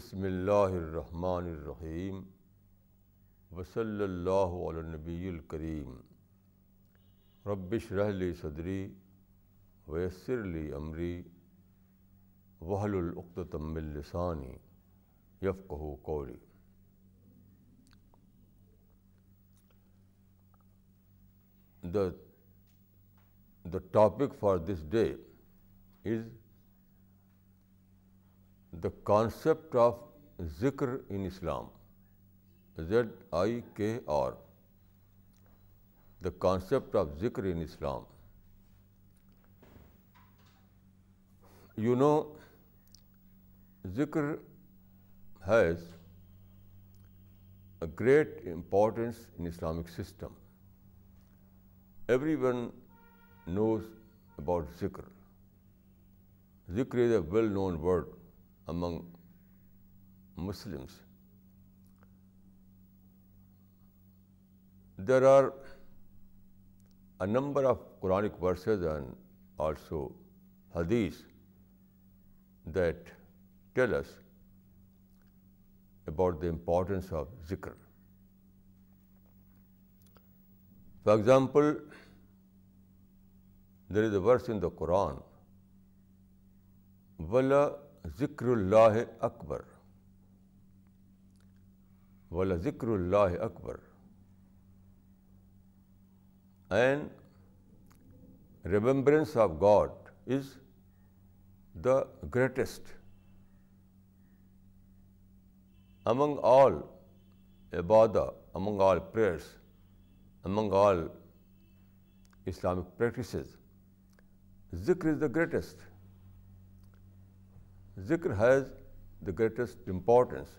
بسم اللہ الرحمن الرحیم وصلی اللہ علی نبی الکریم ربش رحلی صدری ویسر لی امری وحل العقتم السانی یفقہ قولی the topic for this day is the concept of ذکر ان اسلام زیڈ آئی کے آر دا کانسیپٹ آف ذکر ان اسلام یو نو ذکر has a great importance in Islamic system everyone knows about ذکر ذکر is a well known word among Muslims there are a number of Quranic verses and also حدیث that tells about the importance of ذکر for example there is a verse in the قرآن ولا ذکر اللہ اکبر والا ذکر اللہ اکبر and remembrance of God is the greatest among all Ubadah among all prayers among all Islamic practices ذکر is the greatest zikr has the greatest importance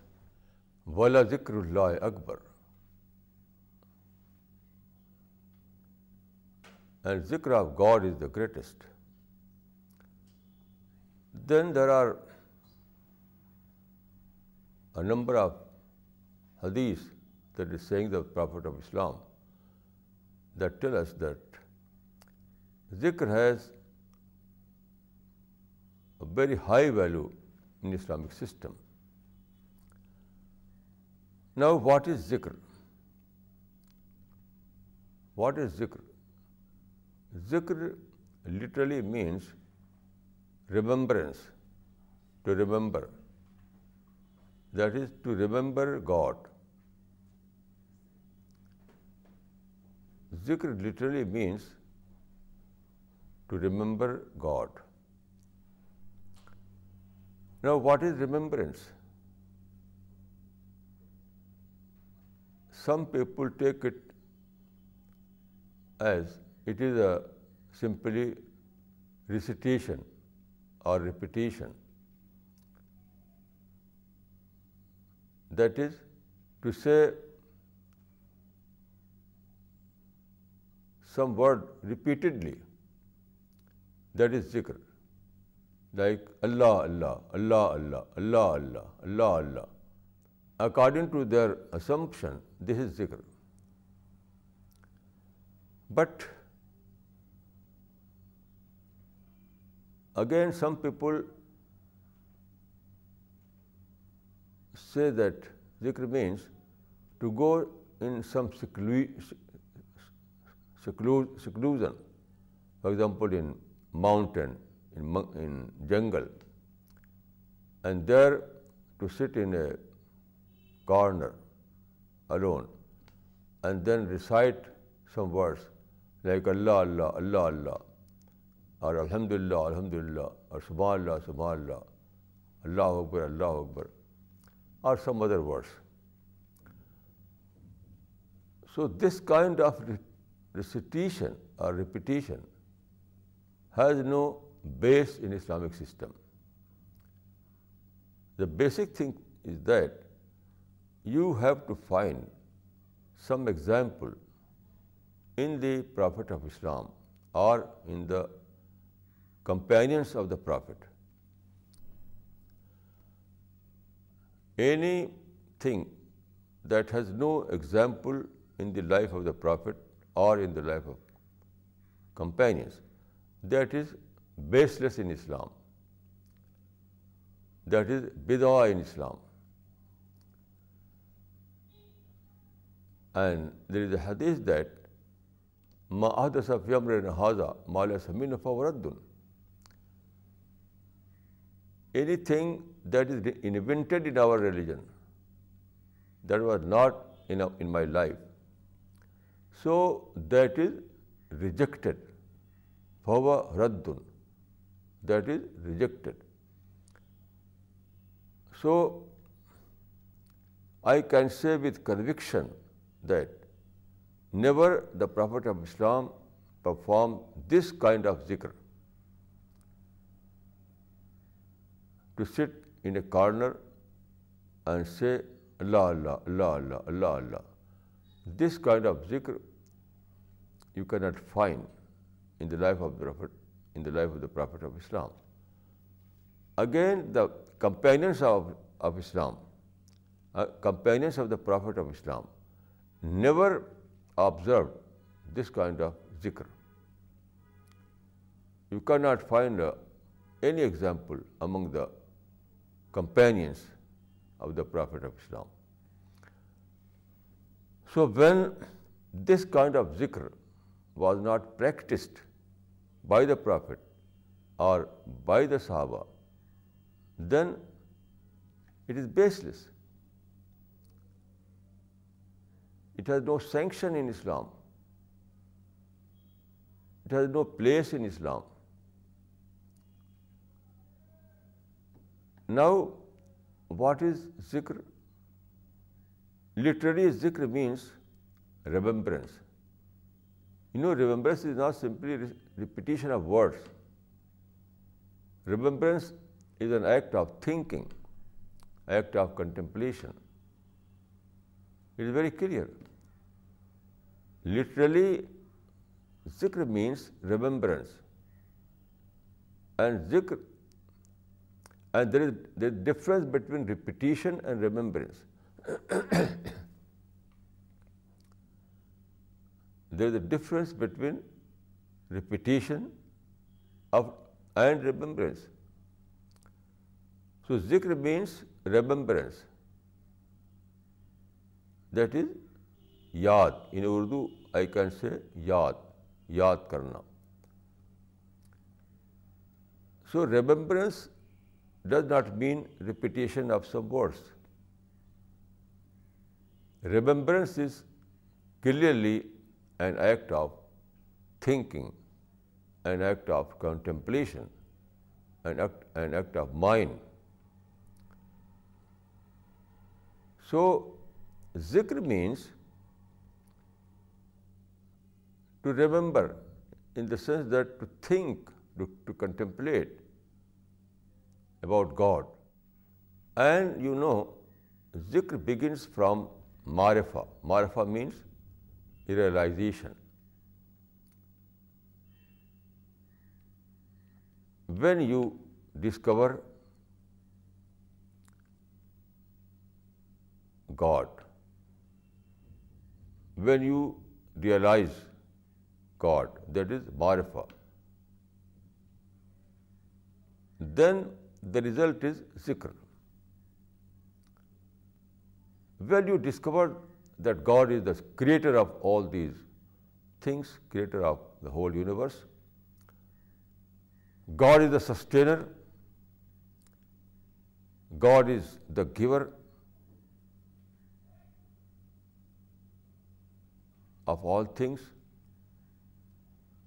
ولا ذکر اللہ اکبر and ذکر of God is the greatest then there are a number of حدیث that is saying the profit of Islam that tell us that ذکر has very high value in Islamic system now what is ذکر what is ذکر ذکر literally means remembrance to remember that is to remember God ذکر literally means to remember God Now, what is remembrance? Some people take it as it is a simply recitation or repetition. That is to say some word repeatedly, that is zikr. Like Allah Allah Allah Allah Allah Allah Allah Allah according to their assumption this is ذکر but again some people say that ذکر means to go in some seclusion for example in mountain in jungle and there to sit in a corner alone and then recite some words like Allah Allah Allah Allah or الحمد للہ الحمد للہ or سبح اللہ سبحہ اللہ اللہ اکبر اللہ اکبر are some other words so this kind آفٹیشن or repetition has no base in Islamic system. The basic thing is that you have to find some example in the Prophet of Islam or in the companions of the Prophet. Anything that has no example in the life of the Prophet or in the life of companions, that is baseless in Islam that is بدا in Islam and there is a حدیث that معمر for any thing that is invented our religion that was not in my life so that is rejected for ردن that is rejected so I can say with conviction that never the profit of Islam perform this kind of ذکر to sit in corner and say Allah Allah Allah Allah Allah Allah this kind of ذکر you can not find in the life of the profit in the life of the Prophet of Islam. Again, the companions of Islam, uh, companions of the Prophet of Islam, never observed this kind of zikr. You cannot find uh, any example among the companions of the Prophet of Islam. So when this kind of zikr was not practiced by the Prophet or by the Sahaba, then it is baseless. It has no sanction in Islam. It has no place in Islam. Now, what is zikr? Literally, zikr means remembrance. You know, remembrance is not simply repetition of words remembrance is an act of thinking act of contemplation it very clear literally ذکر means remembrance and ذکر and there is there difference between repetition and remembrance there is a difference between repetition of and remembrance so ذکر means remembrance that is یاد ان اردو آئی can سے یاد یاد کرنا so remembrance does not mean repetition of some words remembrance is clearly and act of thinking an act of contemplation an act of mind so ذکر means to remember in the sense that to think to contemplate about God and you know ذکر begins from معرفہ مارفا means realization when you discover God when you realize God that is بارفا then the result is ذکر when you discover that God is the creator of all these things creator of the whole universe God is the sustainer, God is the giver of all things,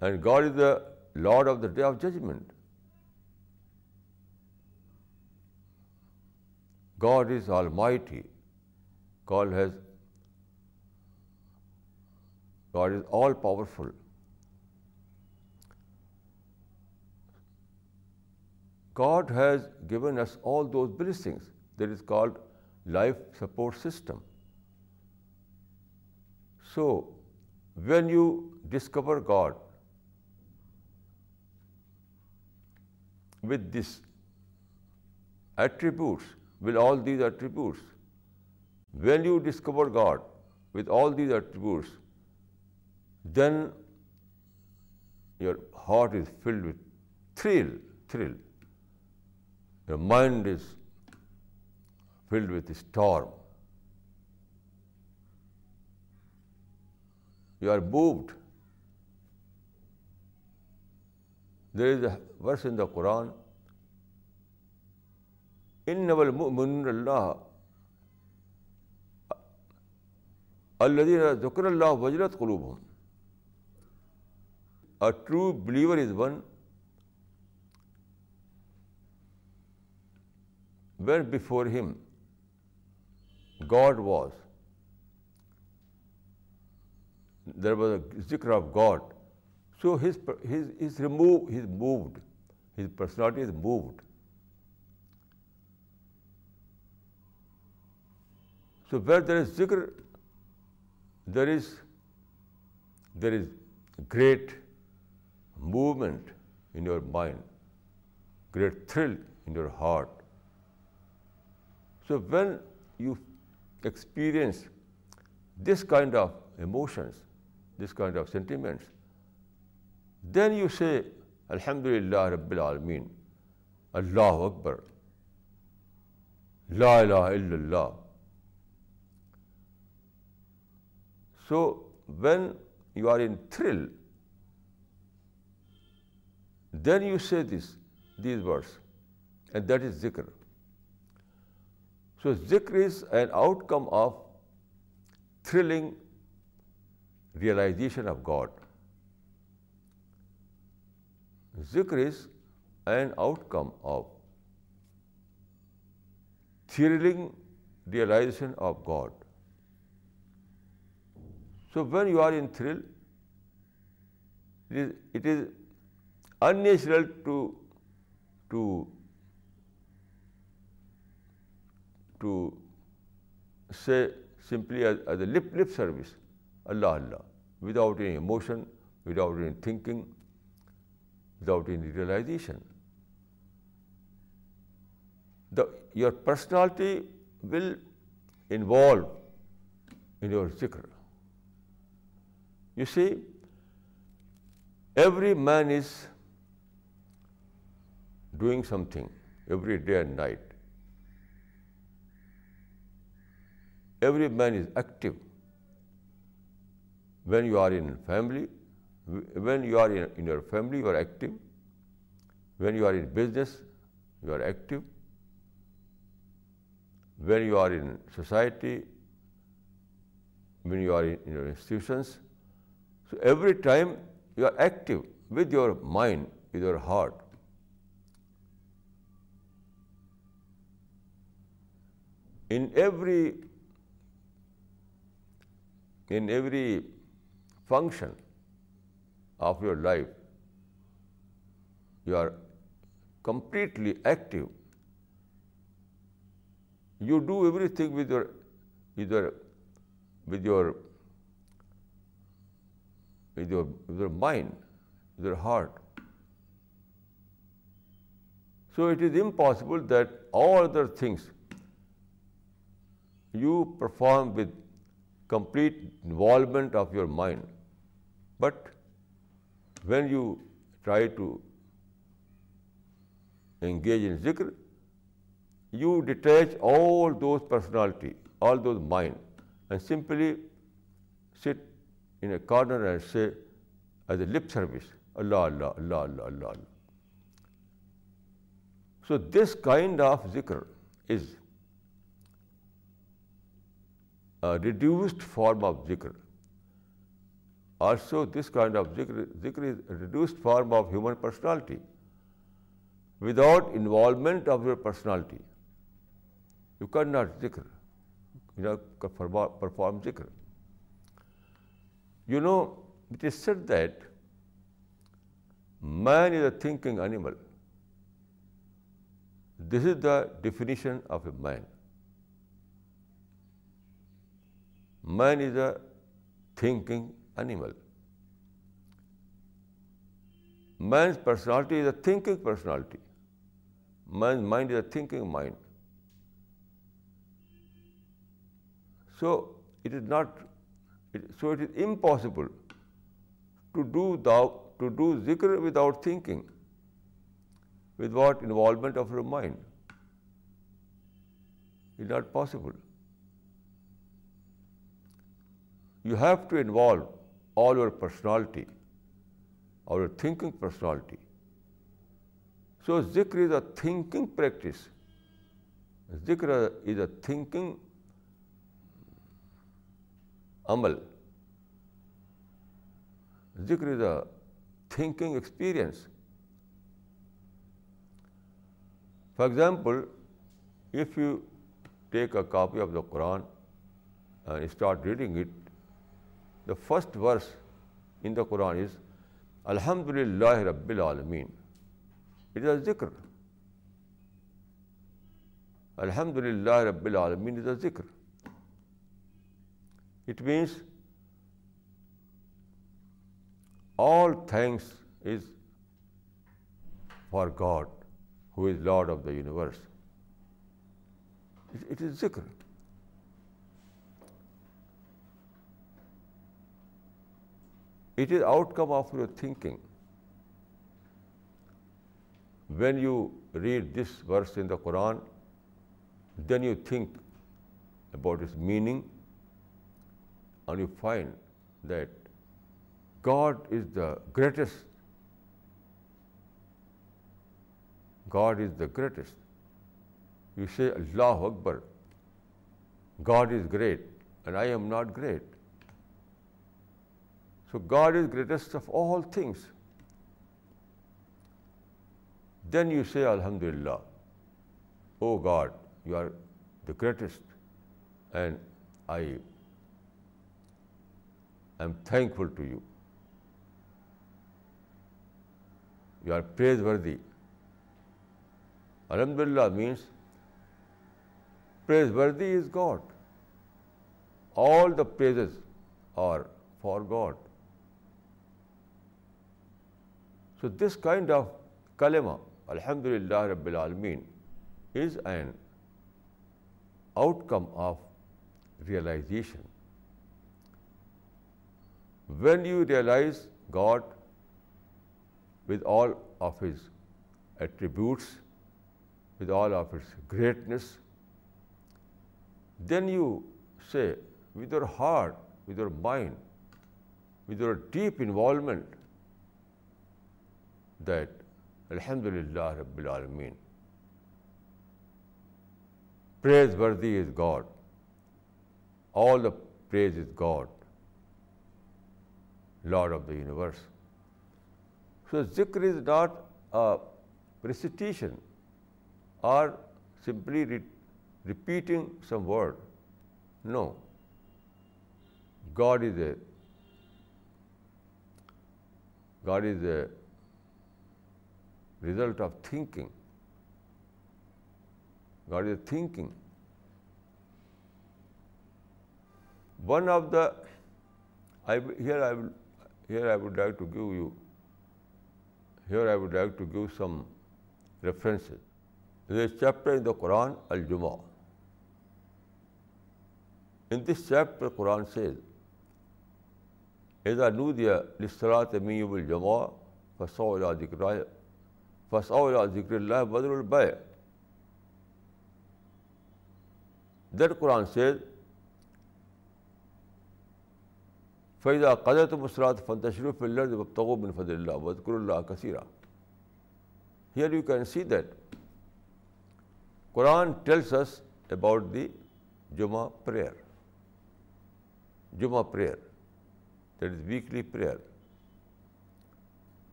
and God is the Lord of the day of judgment. God is almighty. God is all powerful. God has given us all those blessings. That is called life support system. So, when you discover God with these attributes, with all these attributes, when you discover God with all these attributes, then your heart is filled with thrill. Your mind is filled with storm you are بوبڈ in the Quran ان نول من اللہ الدین ذکر اللہ وجرت قروب a true believer is one where before him God was there was a ذکر of God so his his his remove his moved his personality is moved so where there is ذکر there is there is great movement in your mind great thrill in your heart so when you experience this kind of emotions this kind of sentiments then you say الحمد للہ رب العالمین اللہ اکبر لا الہ الا اللہ so when you are in thrill then you say this these words and that is ذکر So zikr is an outcome of thrilling realization of God. Zikr is an outcome of thrilling realization of God. So when you are in thrill, it is unnatural to to say simply as a lip lip service اللہ اللہ without any emotion without any thinking without any realization the your personality will involve in your ذکر you see every man is doing something every day and night Every man is active. When you are in family, when you are in your family, you are active. When you are in business, you are active. When you are in society, when you are in your institutions. So every time you are active with your mind, with your heart. In every in every function of your life, you are completely active. You do everything with your mind, with your heart. So it is impossible that all other things you perform with complete involvement of your mind but when you try to engage in ذکر you detach all those personality all those mind and simply sit in a corner and say as a lip service اللہ اللہ اللہ اللہ اللہ اللہ so this kind of ذکر is reduced form of ذکر also this kind of ذکر ذکر is reduced form of human personality without involvement of your personality you can not ذکر perform ذکر you know it is said that man is a thinking animal this is the definition of a man Man is a thinking animal. Man's personality is a thinking personality. Man's mind is a thinking mind. So it is not. So it is impossible to do zikr without thinking. Without involvement of your mind, it's not possible. You have to involve all your personality or your thinking personality so ذکر is a thinking practice ذکر is a thinking عمل ذکر is a thinking experience for example if you take a copy of the Quran and start reading it the first verse in the Quran is الحمد للہ رب العالمین it is a ذکر الحمد للہ رب العالمین از اے ذکر it means all thanks is for God who is lord of the universe it is ذکر It is outcome of your thinking. When you read this verse in the Quran, then you think about its meaning and you find that God is the greatest. God is the greatest. You say, Allahu Akbar, God is great and I am not great. So God is greatest of all things then you say الحمد للہ O God you are the greatest and I I am thankful to you you are praiseworthy الحمد للہ means praiseworthy is God all the praises are for God تو this kind of کلمہ الحمد للہ رب العالمین is an outcome of realization when you realize God with all of his attributes with all of his greatness then you say with your heart with your mind with your deep involvement that الحمد للہ رب العالمین praiseworthy is God all the praise is God lord of the universe so ذکر is not recitation or simply repeating some word no God is a God is a result of thank the وائک you I like to give some reference قرآن فصا ذکر اللہ بدر البے در قرآن سے فیضا قدرت مسرات فن تشریف الرد وبتغ بن فضل اللہ وزقر اللہ کثیرہ here you can see that Quran tells us about the جمعہ پریئر جمعہ prayer that is weekly prayer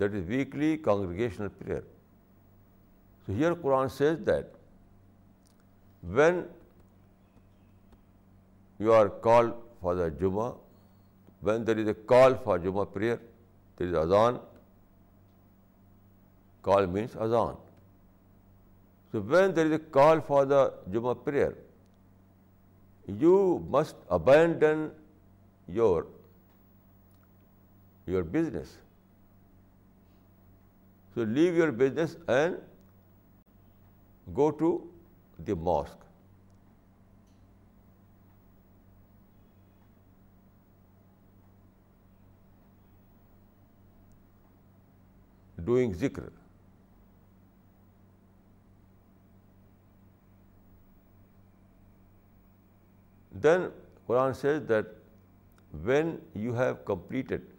that is weekly congregational prayer so here Quran says that when you are call for the جمعہ when there is a call for جمعہ prayer there is اذان call means اذان so when there is a call for the جمعہ prayer you must abandon your your business so leave your business and go to the mosque doing ذکر then Quran says that when you have completed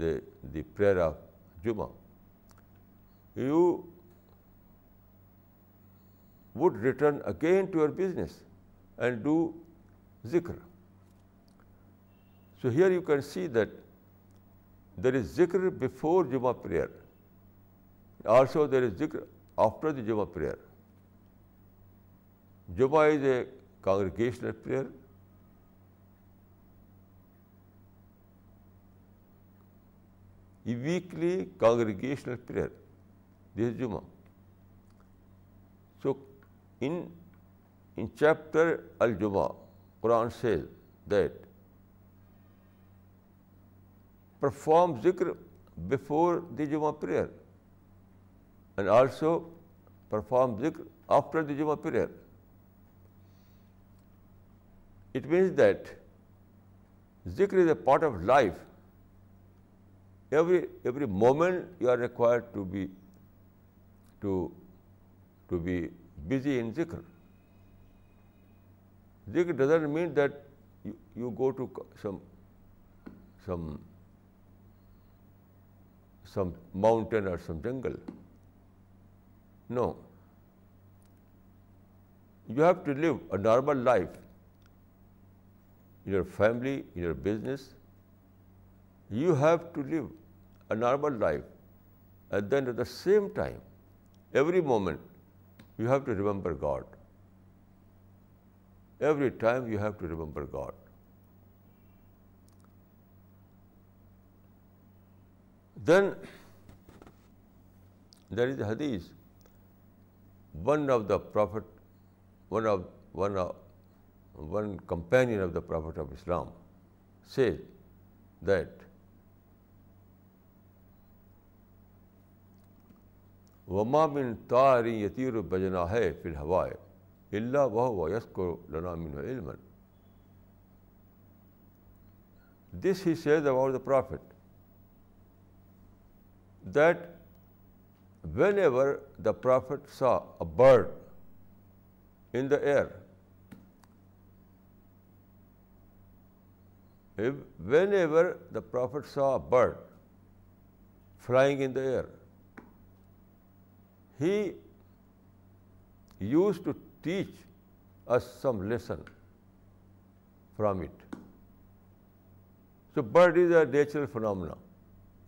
the the prayer of جمعہ you would return again to your business and do ذکر so here you can see there is ذکر before جمعہ prayer also there is ذکر after the جمع prayer جمعہ is a congregational prayer weekly congregational prayer this جمعہ so in in chapter الجمہ Quran says that perform ذکر before the جمعہ prayer and also perform ذکر آفٹر دی جمعہ prayer it means that ذکر is a part of life every moment you are required to be busy in zikr. Zikr doesn't mean that you go to some mountain or some jungle. No. You have to live a normal life in your family, in your business. You have to live a normal life. And then at the same time, every moment, you have to remember God. Every time you have to remember God. Then there is a hadith. One companion of the Prophet of Islam said that وما من تاری یتیر بجنا ہے پھر ہوائے اللہ وہ و یس کو لنا من علم this he says about the prophet that whenever the prophet saw a bird in the air whenever the prophet saw a bird flying in the air He used to teach us some lesson from it. So bird is a natural phenomena.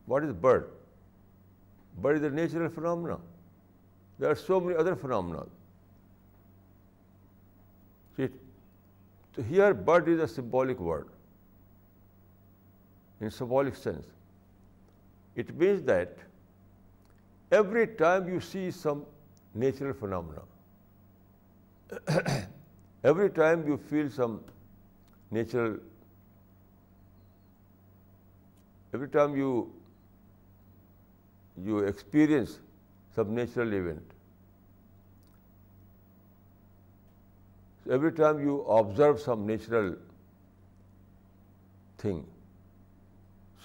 What is bird? Bird is a natural phenomena. There are so many other phenomena. See, so here bird is a symbolic word in symbolic sense. It means that every time you see some natural phenomena, every time you feel some natural, every time you experience some natural event, every time you observe some natural thing,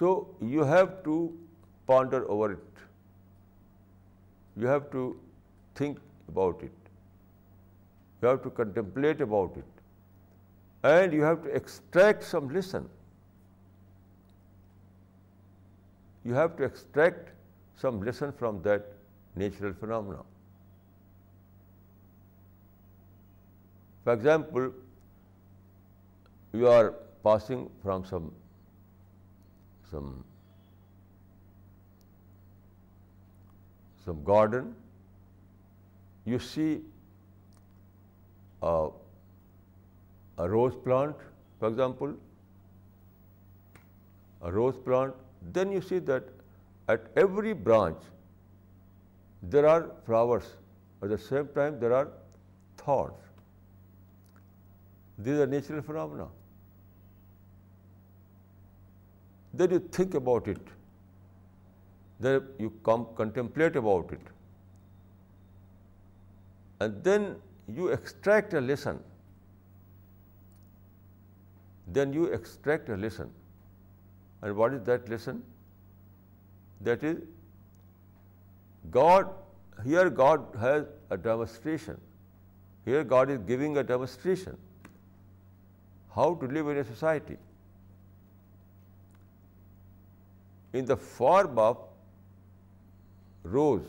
so you have to ponder over it you have to think about it. You have to contemplate about it. And you have to extract some lesson. You have to extract some lesson from that natural phenomena. For example, you are passing from some some garden, you see a rose plant, for example, a rose plant, then you see that at every branch there are flowers, at the same time there are thorns. These are natural phenomena. Then you think about it. Then you contemplate about it, and then you extract a lesson. And what is that lesson? That is, God has a demonstration. Here God is giving a demonstration how to live in a society in the form of rose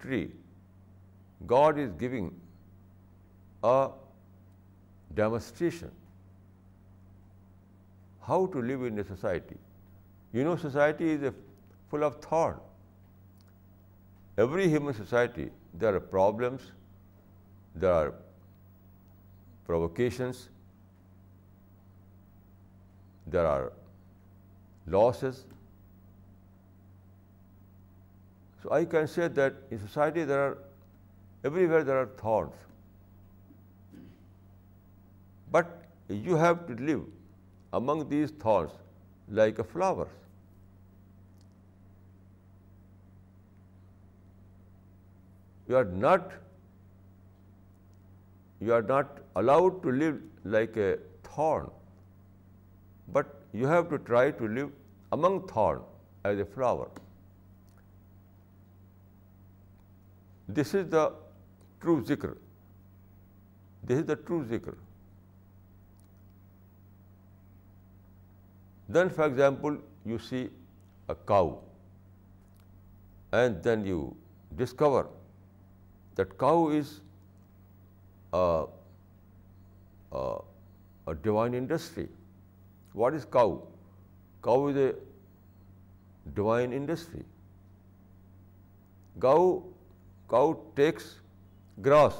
tree, God is giving a demonstration how to live in a society. You know, society is full of thorn. Every human society, there are problems, there are provocations, there are losses, So I can say that in society there are, everywhere there are thorns. But you have to live among these thorns like a flower. You are not allowed to live like a thorn, but you have to try to live among thorn as a flower. This is the true zikr. This is the true zikr. Then, for example, you see a cow, and then you discover that cow is a divine industry. What is cow? Cow is a divine industry. Cow cow takes grass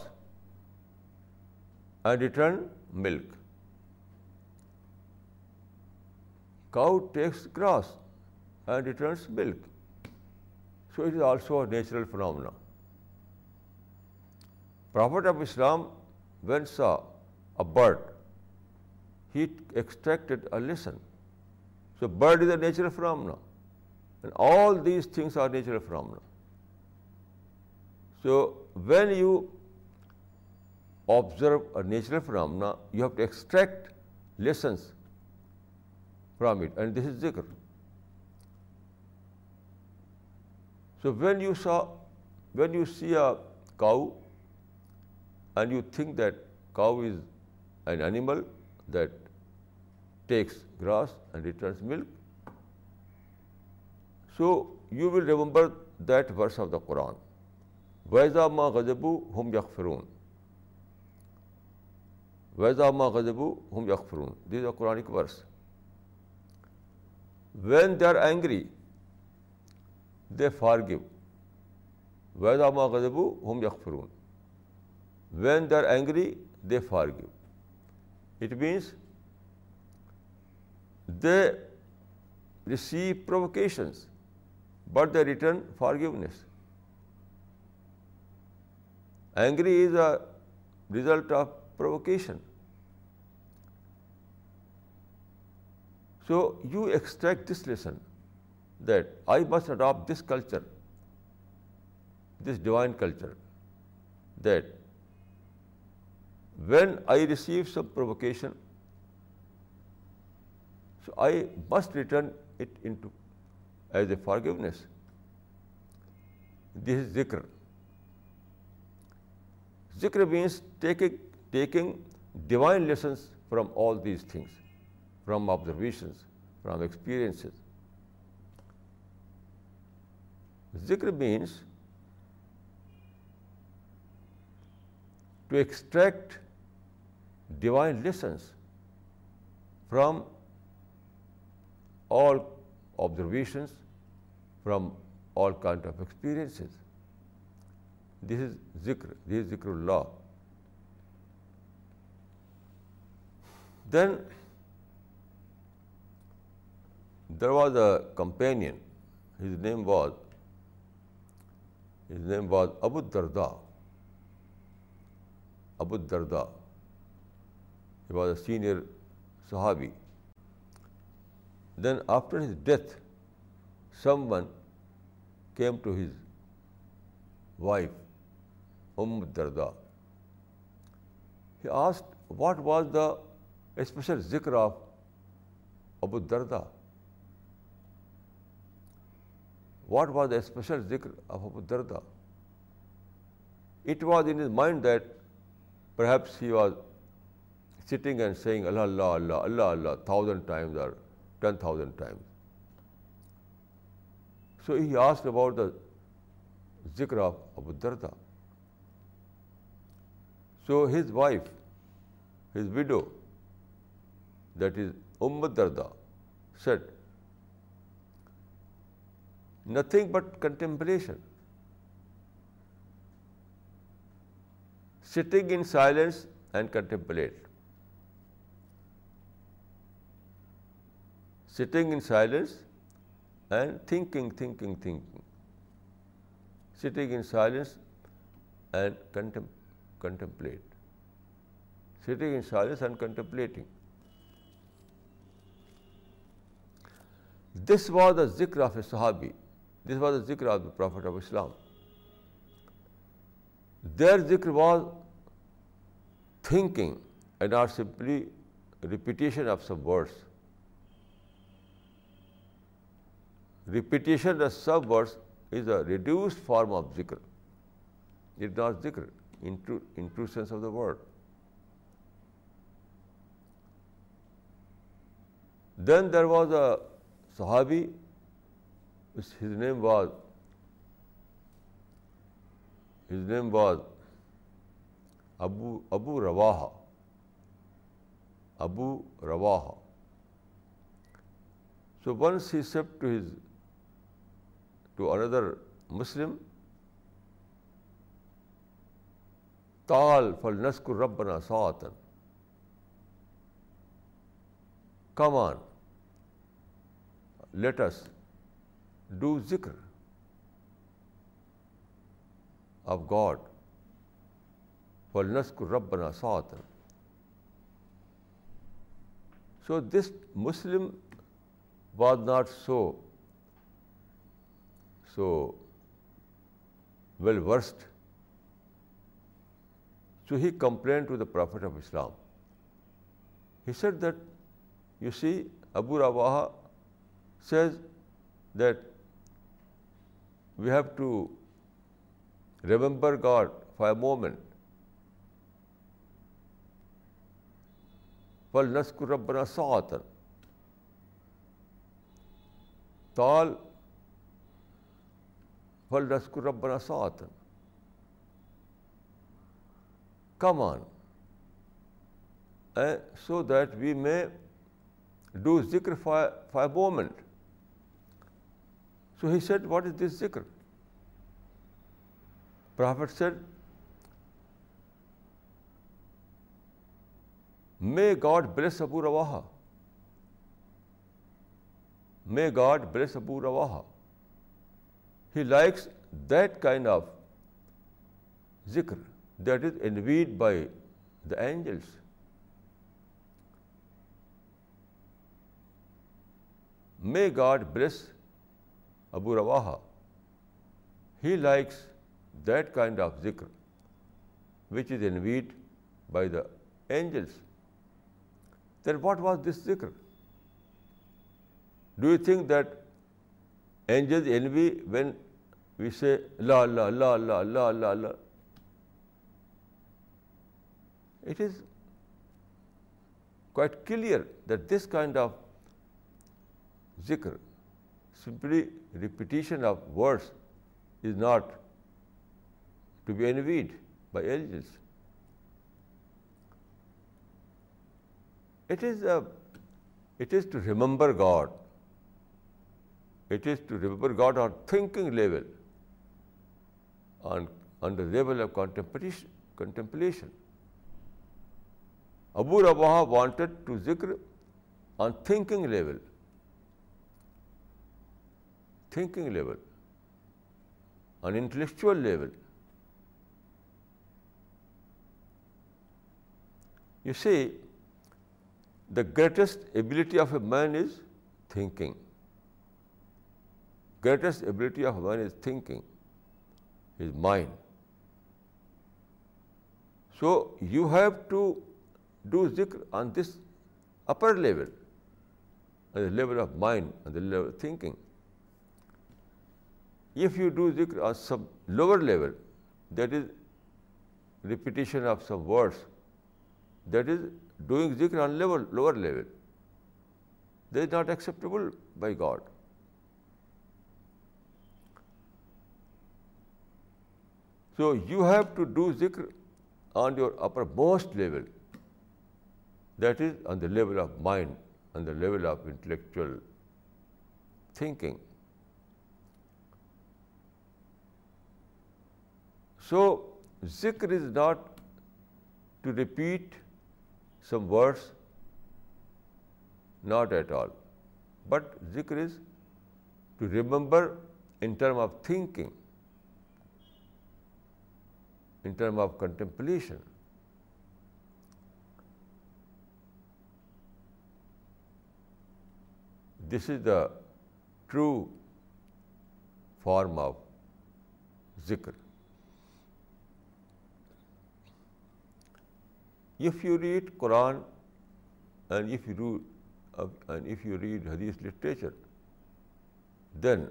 and returns milk. Cow takes grass and returns milk. So, it is also a natural phenomenon. Prophet of Islam once saw a bird. He extracted a lesson. So, bird is a natural phenomenon, and all these things are natural phenomena. So when you observe a natural phenomena, you have to extract lessons from it, and this is zikr. So when you see a cow and you think that cow is an animal that takes grass and returns milk, so you will remember that verse of the Quran ویزا غزبو ہوم ہم فرون ویزا ما غزبو ہم یخ فرون these a Quranic verse when they are angry they forgive ویزا ما غزبو ہم یخ فرون when they are angry they forgive it means they receive provocations but they return forgiveness Angry is a result of provocation. So, you extract this lesson that I must adopt this culture, this divine culture, that when I receive some provocation, so I must return it into as a forgiveness. This is zikr. Zikr means taking divine lessons from all these things, from observations, from experiences. Zikr means to extract divine lessons from all observations, from all kinds of experiences. This is ذکر this is ذکر Allah then there was a companion his name was his name was Abu Darda Abu Darda was a senior صحابی then after his death some one came to his wife Umm Darda he asked what was the special ذکر of Abu Darda what was the special ذکر of Abu Darda it was in his mind that perhaps he was sitting and saying Allah Allah Allah Allah Allah thousand times or ten thousand times so he asked about the ذکر of Abu Darda so his wife his widow that is Umm Darda said nothing but contemplation sitting in silence and contemplate sitting in silence and thinking thinking thinking sitting in silence and کنٹمپ contemplating this was the ذکر of a صحابی this ذکر of the profit of Islam دیر ذکر was thinking and are simply repetition of sub repetition form of ذکر in true sense of the word then there was a صحابی his name was his name was Abu Abu Rawaha Abu Rawaha so once he سیپ to his to اندر مسلم تال فل نسک ربنا ن سوتن کمان let's do ذکر آف گاڈ فل نسک ربنا نا سوتن so this Muslim was not so so well versed to he complain to the profit of Islam he said that you see Abu Rawaha says that we have to remember God for a moment فل نسک ربنا ساتن تال فل نسک ربنا ساتن come on so that we may do ذکر for moment so he said what is this ذکر prophet said may God bless Abu Rawaha may God bless Abu Rawaha he likes that kind of ذکر that is invade by the angels may God bless Abu Rawaha he likes that kind of ذکر which is invade by the angels then what was this ذکر do you think that angel N we when we say Allah Allah Allah Allah Allah Allah Allah it is quite clear that this kind of zikr, simply repetition of words, is not to be envied by angels. It is to remember God. It is to remember God on thinking level, on the level of contemplation. ابو ربا wanted to ذکر on thinking level thinking level on intellectual level you see the greatest ability of a man is thinking greatest ability of a man is thinking is mind so you have to do ذکر on this upper level level of mind level of thinking if you do ذکر on sub lower level that is repetition of some words that is doing ذکر on level lower level that is not acceptable by God so you have to do ذکر on your uppermost level That is on the level of mind, on the level of intellectual thinking. So, zikr is not to repeat some words, not at all. But zikr is to remember in terms of thinking, in terms of contemplation. This is the true form of ذکر if you read Quran and if you and if you read حدیث literature then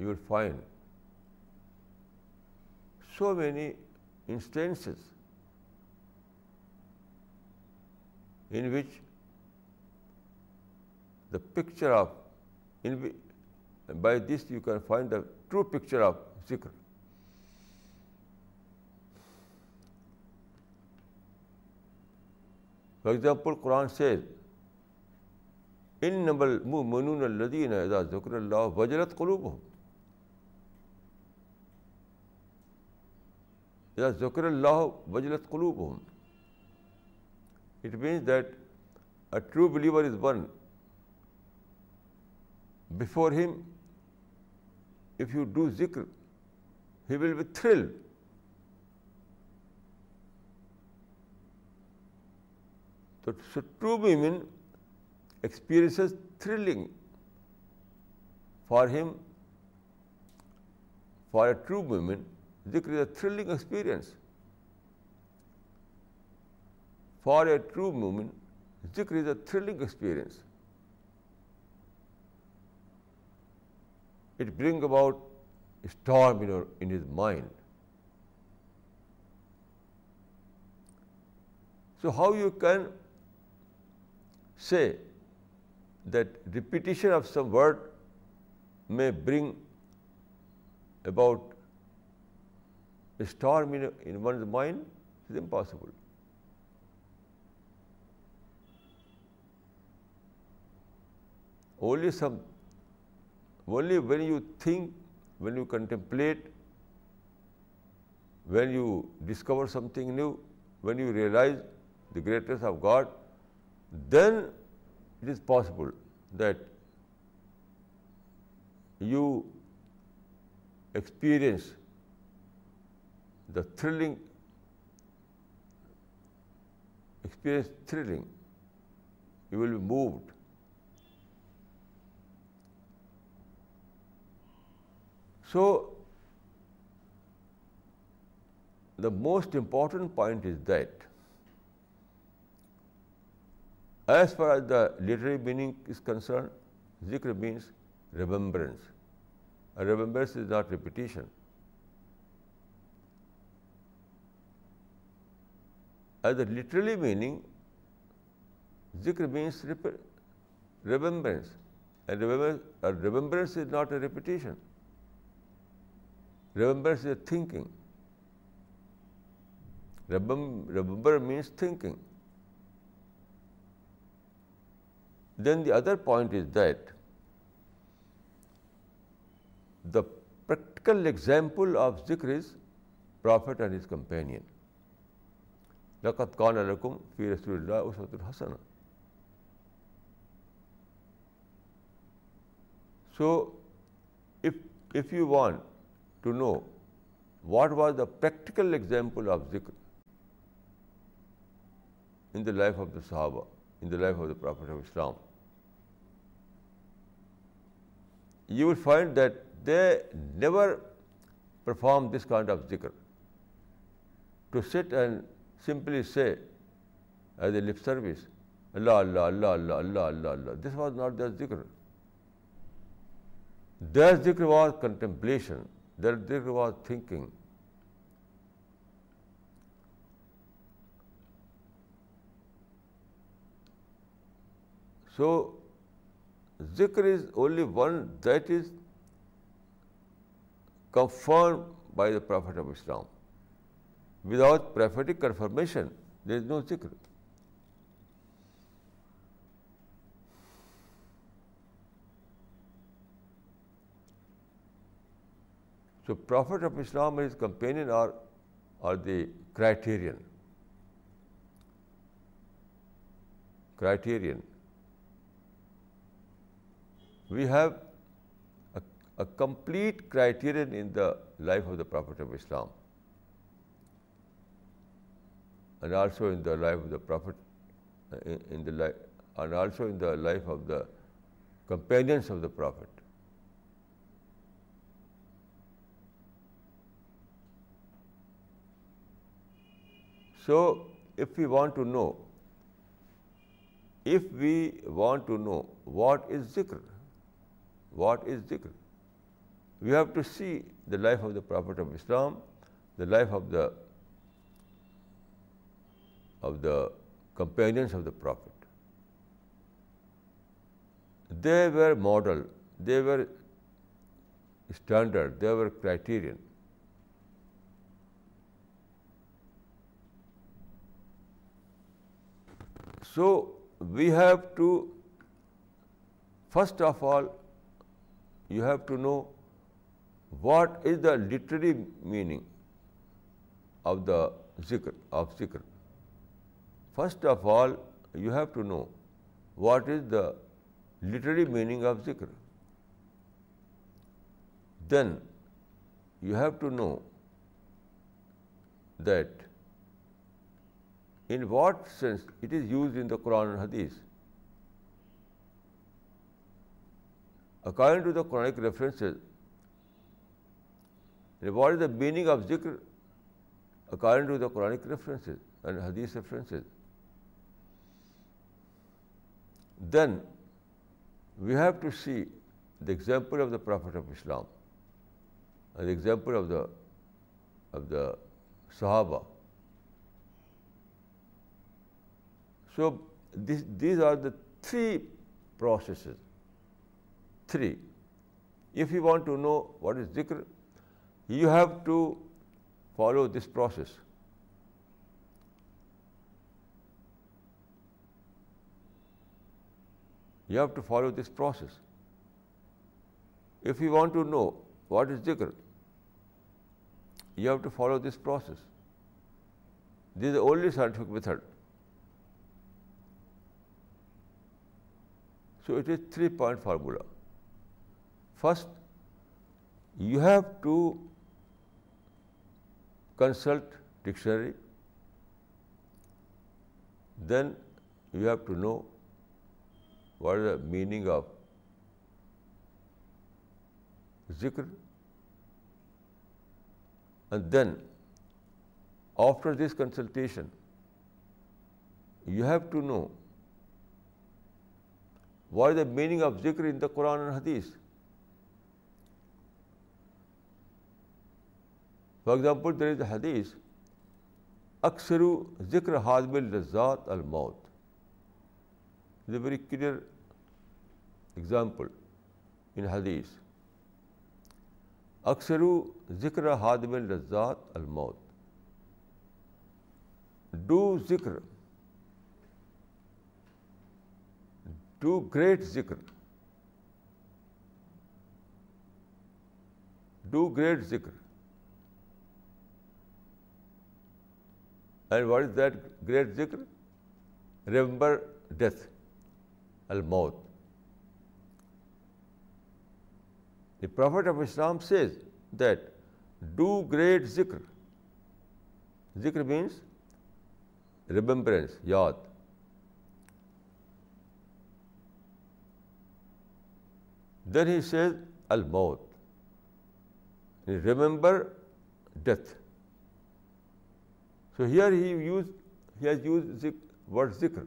you will find so many instances in which the picture of in by this you can find the true picture of ذکر for example Quran says ان نمبل منون الدین اندین ذکر اللہ وجرت قلوب ذکر اللہ وجرت قلوب ہوں it means that a true believer is one before him if you do ذکر he will be thrill to true ویمن experience thrilling for him for a true ویمن ذکر is a thrilling experience for a true ویومن ذکر is a thrilling experience It brings about a storm in his mind. So, how you can say that repetition of some word may bring about a storm in one's mind is impossible. Only some only when you think, when you contemplate, when you discover something new, when you realize the greatness of God, then it is possible that you experience the thrilling. You will be moved so the most important point is that as far as the literary meaning is concern ذکر means remembrance remembrance is not repetition as the literally meaning ذکر means remembrance remembrance is not a repetition is thinking remember means thinking then the other point is that the practical example of ذکر is prophet and his companion لقت کان الکم فی رسول اللہ الحسن so if you want to know what was the practical example of ذکر in the life of the صحابہ in the life of the profit of Islam you will find that they never perform this kind of ذکر to sit and simply say as a lip service Allah Allah Allah Allah Allah Allah Allah this was not this ذکر this ذکر was contemplation there there was thinking so ذکر is only one that is confirm by the profit of Islam without prophetic confirmation there is no ذکر The Prophet of Islam and his companion are the criterion. We have a complete criterion in the life of the Prophet of Islam and also in the life of the Prophet, and also in the life of the companions of the Prophet. So, if we want to know what is zikr, we have to see the life of the Prophet of Islam, the life of the companions of the Prophet. They were model, they were standard, they were criterion. So we have to, first of all, you have to know what is the literary meaning of the zikr, of zikr. First of all, you have to know what is the literary meaning of zikr. Then you have to know that in what sense it is use in the Quran and حدیث according to the Quranic references what is the meaning of ذکر according to the Quranic references and حدیث references then we have to see the example of the profit of Islam and example of the of the صحابہ So these are the three processes. Three. If you want to know what is zikr, you have to follow this process. You have to follow this process. If you want to know what is zikr, you have to follow this process. This is the only scientific method. So it is 3-point formula. First, you have to consult dictionary, then you have to know what is the meaning of zikr, and then after this consultation you have to know what is the meaning of ذکر in the Quran and حدیث for example there is a حدیث اکثر ذکر حاضم لذات الموت is a very clear example in حدیث اکثر ذکر حاضم لذات الموت ڈو ذکر ٹو گریٹ ذکر ڈو گریٹ ذکر and what is that great ذکر ریمبر ڈیتھ الموت the prophet of Islam says that do great ذکر ذکر مینس ریمبرنس یاد دین ہی سیز الموت remember remember death so here he use he has use word ذکر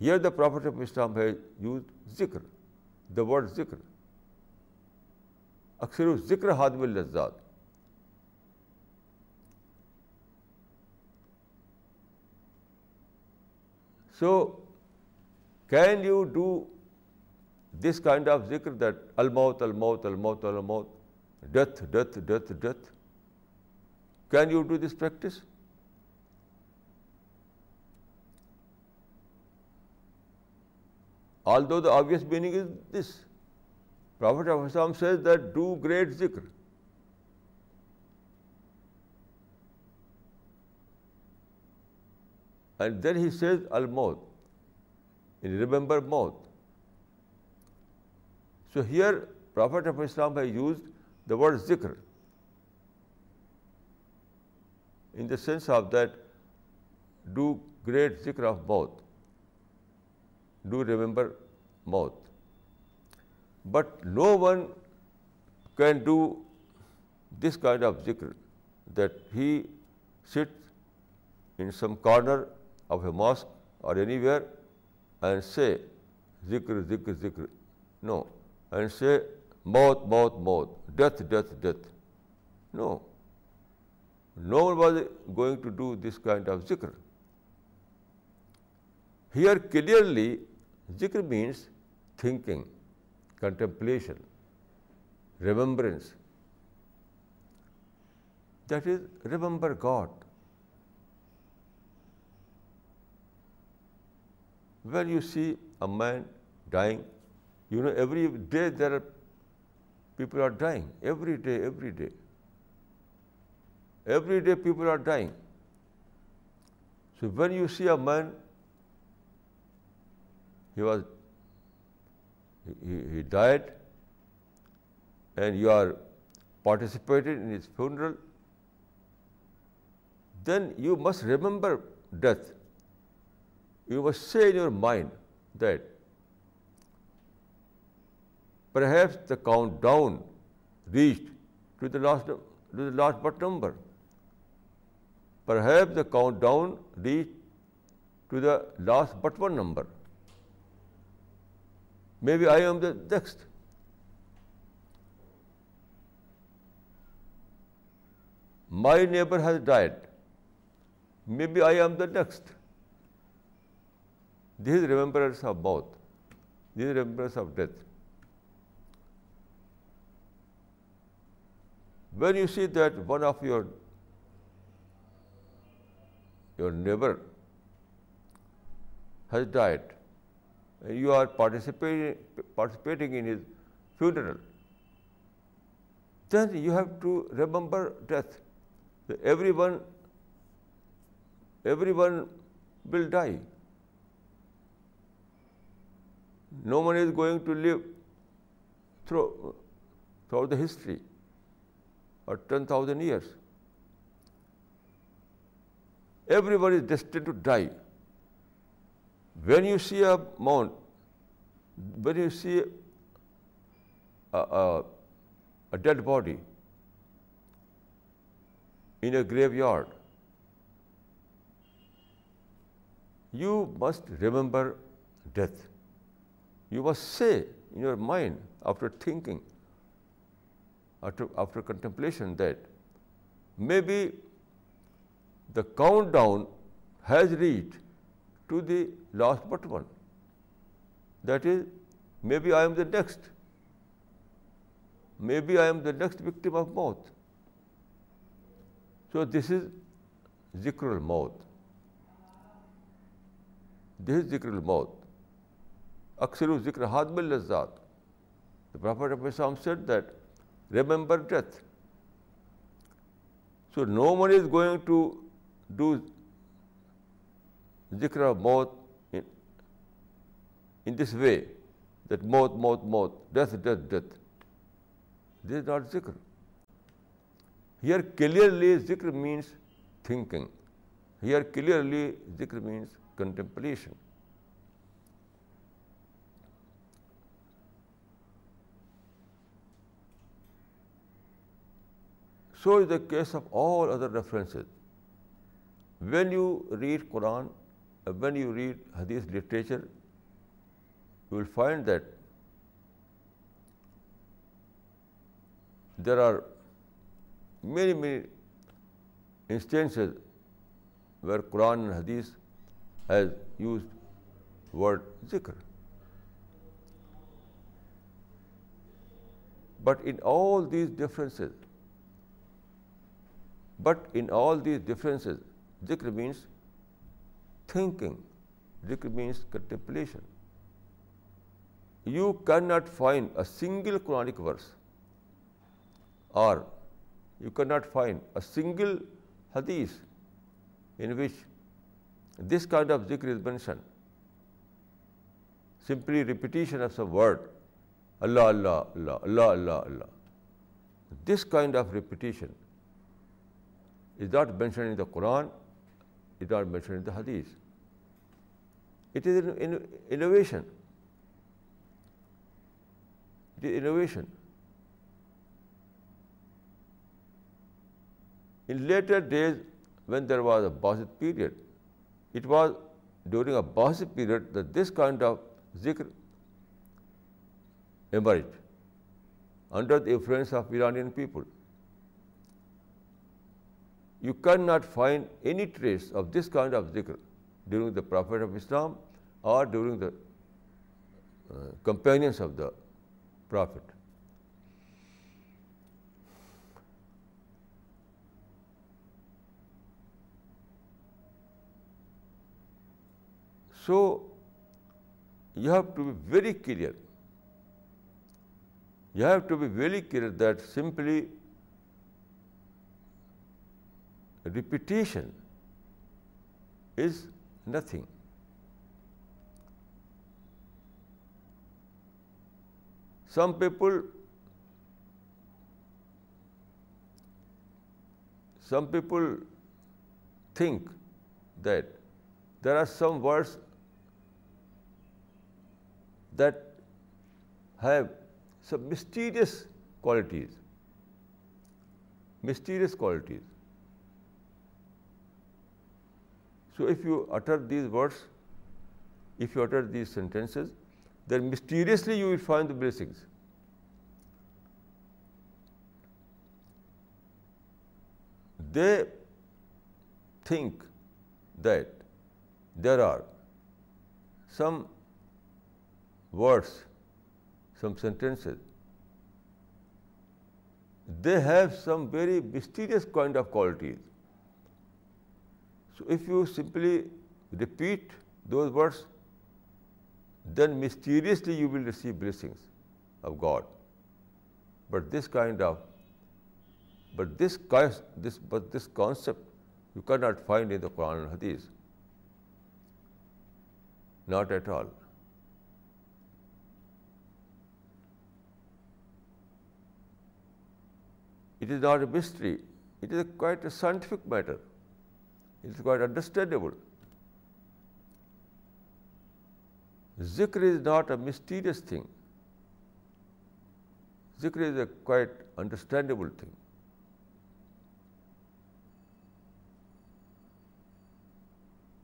here the profit of Islam has use ذکر the word ذکر اکثر و ذکر حادم لذات so can you do this kind of ذکر دیٹ الموت الموت الموت الموت death death death death can you do this practice although the obvious meaning is this prophet of says that do great ذکر اینڈ دین ہی سیز الموت remember موت so here prophet of Islam has used the word ذکر in the sense of that do great ذکر of موت do remember موت but no one can do this kind of ذکر that he sit in some corner of a mosque or anywhere and say ذکر ذکر ذکر نو and سے موت موت موت death death death no no was going to do this kind of ذکر here clearly ذکر means thinking contemplation remembrance that is remember God when you see a man dying You know, every day there are people are dying. Every day. Every day people are dying. So when you see a man, he died, and you are participated in his funeral, then you must remember death. You must say in your mind that Perhaps the countdown reached to the last part number. Perhaps the countdown reached to the last but one number. Maybe I am the next. My neighbor has died. Maybe I am the next. This is remembrance of both. This is remembrance of death. When you see that one of your neighbor has died, and you are participating in his funeral, then you have to remember death. Everyone will die. No one is going to live throughout the history or 10,000 years. Everybody is destined to die. When you see a mount, when you see a dead body in a graveyard, you must remember death. You must say in your mind, after thinking, after contemplation that may be the countdown has reach to the last but one that is maybe I am the next maybe I am the next victim of ماتھ so this is ذکر موت د از ذکر موت اکثر وہ ذکر ہاتھ مل رہا زات the proper that remember death so no man is going to do ذکر موت ان دس وے دیٹ موت موت موت death death death this is not ذکر ہیئر کلیئرلی ذکر مینس تھنکنگ ہیئر کلیئرلی ذکر means contemplation So is the case of all other references. When you read Quran, when you read Hadith literature, you will find that there are many instances where Quran and Hadith has used word zikr. But in all these differences, but in all these differences ذکر means thinking ذکر means contemplation you can not find a single Quranic verse اور you can not find a single حدیث in which this kind of ذکر is mention simply repetition of some word Allah Allah Allah Allah Allah Allah this kind of repetition is not mentioned in the Quran, is not mentioned in the Hadith. It is an innovation. It is innovation. In later days, when there was a Ba'athid period, it was during a Ba'athid period that this kind of zikr emerged under the influence of Iranian people you cannot find any trace of this kind of zikr during the Prophet of Islam or during the uh, companions of the Prophet. So, you have to be very clear. You have to be very clear that simply repetition is nothing. Some people think that there are some words that have some mysterious qualities. So, if you utter these words, if you utter these sentences, then mysteriously you will find the blessings. They think that there are some words, some sentences, they have some very mysterious kind of qualities. So, if you simply repeat those words, then mysteriously you will receive blessings of God. But this concept you cannot find in the Quran and Hadith. Not at all. It is not a mystery. It is quite a scientific matter. It's quite understandable zikr is not a mysterious thing zikr is a quite understandable thing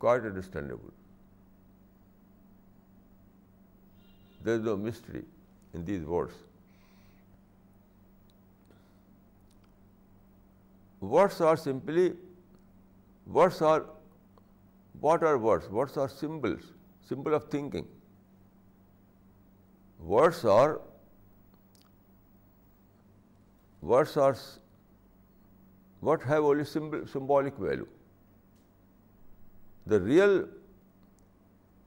quite understandable there is no mystery in these words words are simply Words are, what are words? Words are symbols, symbol of thinking. Words are what have only symbolic value. The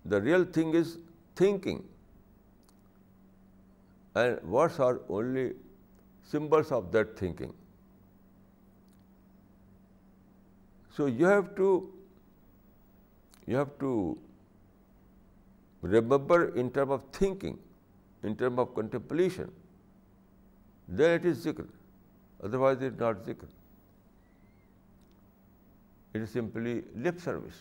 real thing is thinking, and words are only symbols of that thinking. So you have to you have to remember in term of thinking in term of contemplation then it is ذکر otherwise it not ذکر it is simply lip service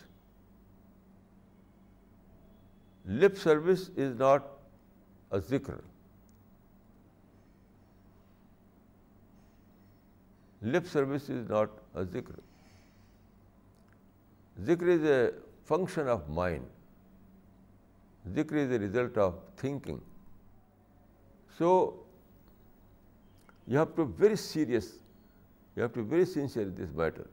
lip service is not a ذکر lip service is not a ذکر Zikr is a function of mind. Zikr is a result of thinking. So, you have to be very serious, you have to be very sincere in this matter.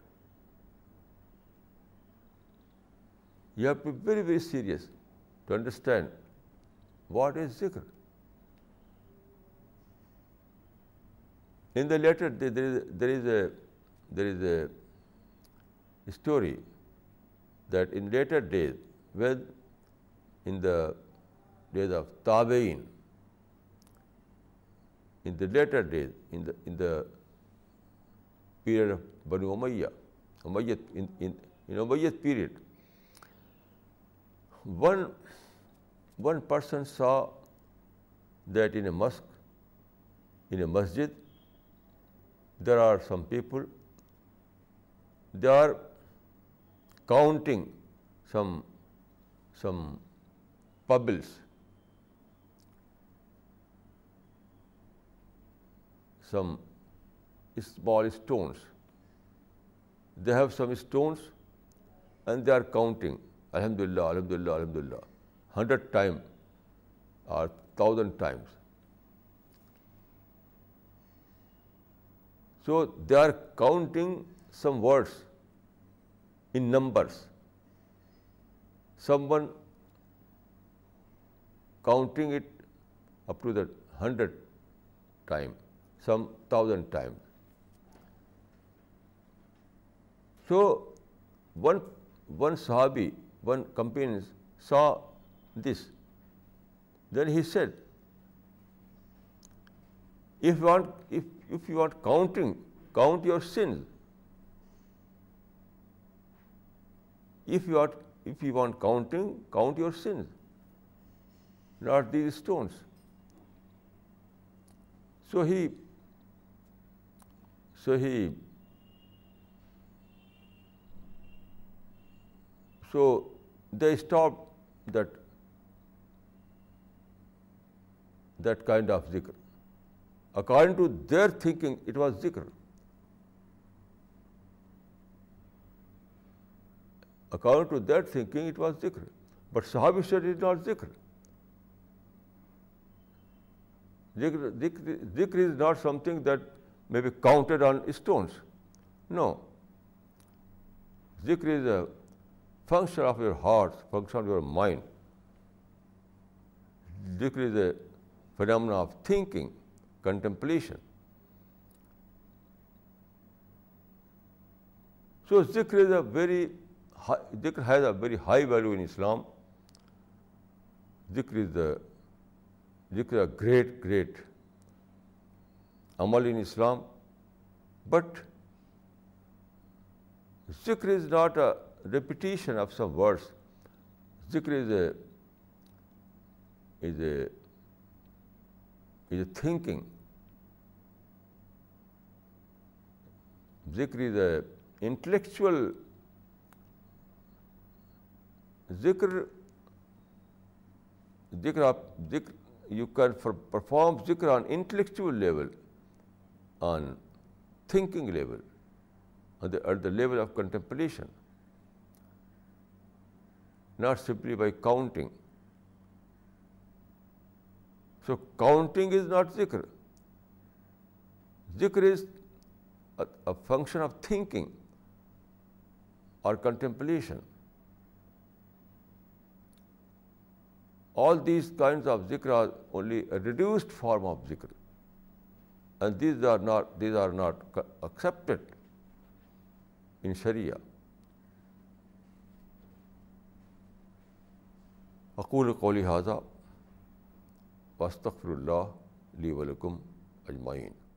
You have to be very, very serious to understand what is zikr. In the letter, there is a story that in later days Veda in the days of تابعین in the later days in the in the period of بنو امیہ Amit in Amit period one one person saw that in a mosque in a masjid there are some people they are counting some some pebbles some small stones they have some stones and they are counting الحمد للہ الحمد للہ الحمد للہ hundred time are thousand times so they are counting some words in numbers, someone counting it up to the 100 time, some 1,000 times. So, one Sahabi, one companion saw this. Then he said, if you want counting, count your sins. If you art if you want counting count your sins over these stones so he so he so they stop that that kind of ذکر according to their thinking it was zikr according to that thinking it was zikr but set is not ذکر ذکر is not something that may be counted on stones no zikr is a function of your heart function of your mind zikr is a phenomena of thinking contemplation so ذکر is a very zikr has a very high value in Islam zikr is دا ذکر is a great great عمل ان Islam but zikr is not a repetition of some words zikr is a is a is a thinking ذکر is a intellectual ذکر ذکر آپ ذکر you can perform ذکر on intellectual level on thinking level at the level of contemplation not simply by counting so counting is not ذکر ذکر is function of thinking or contemplation all these kind of ذکر are only reduced form of ذکر and these are not these are not accepted in شریعہ اقول کو لحاظہ وصطفر اللہ علی ولکم اجمعین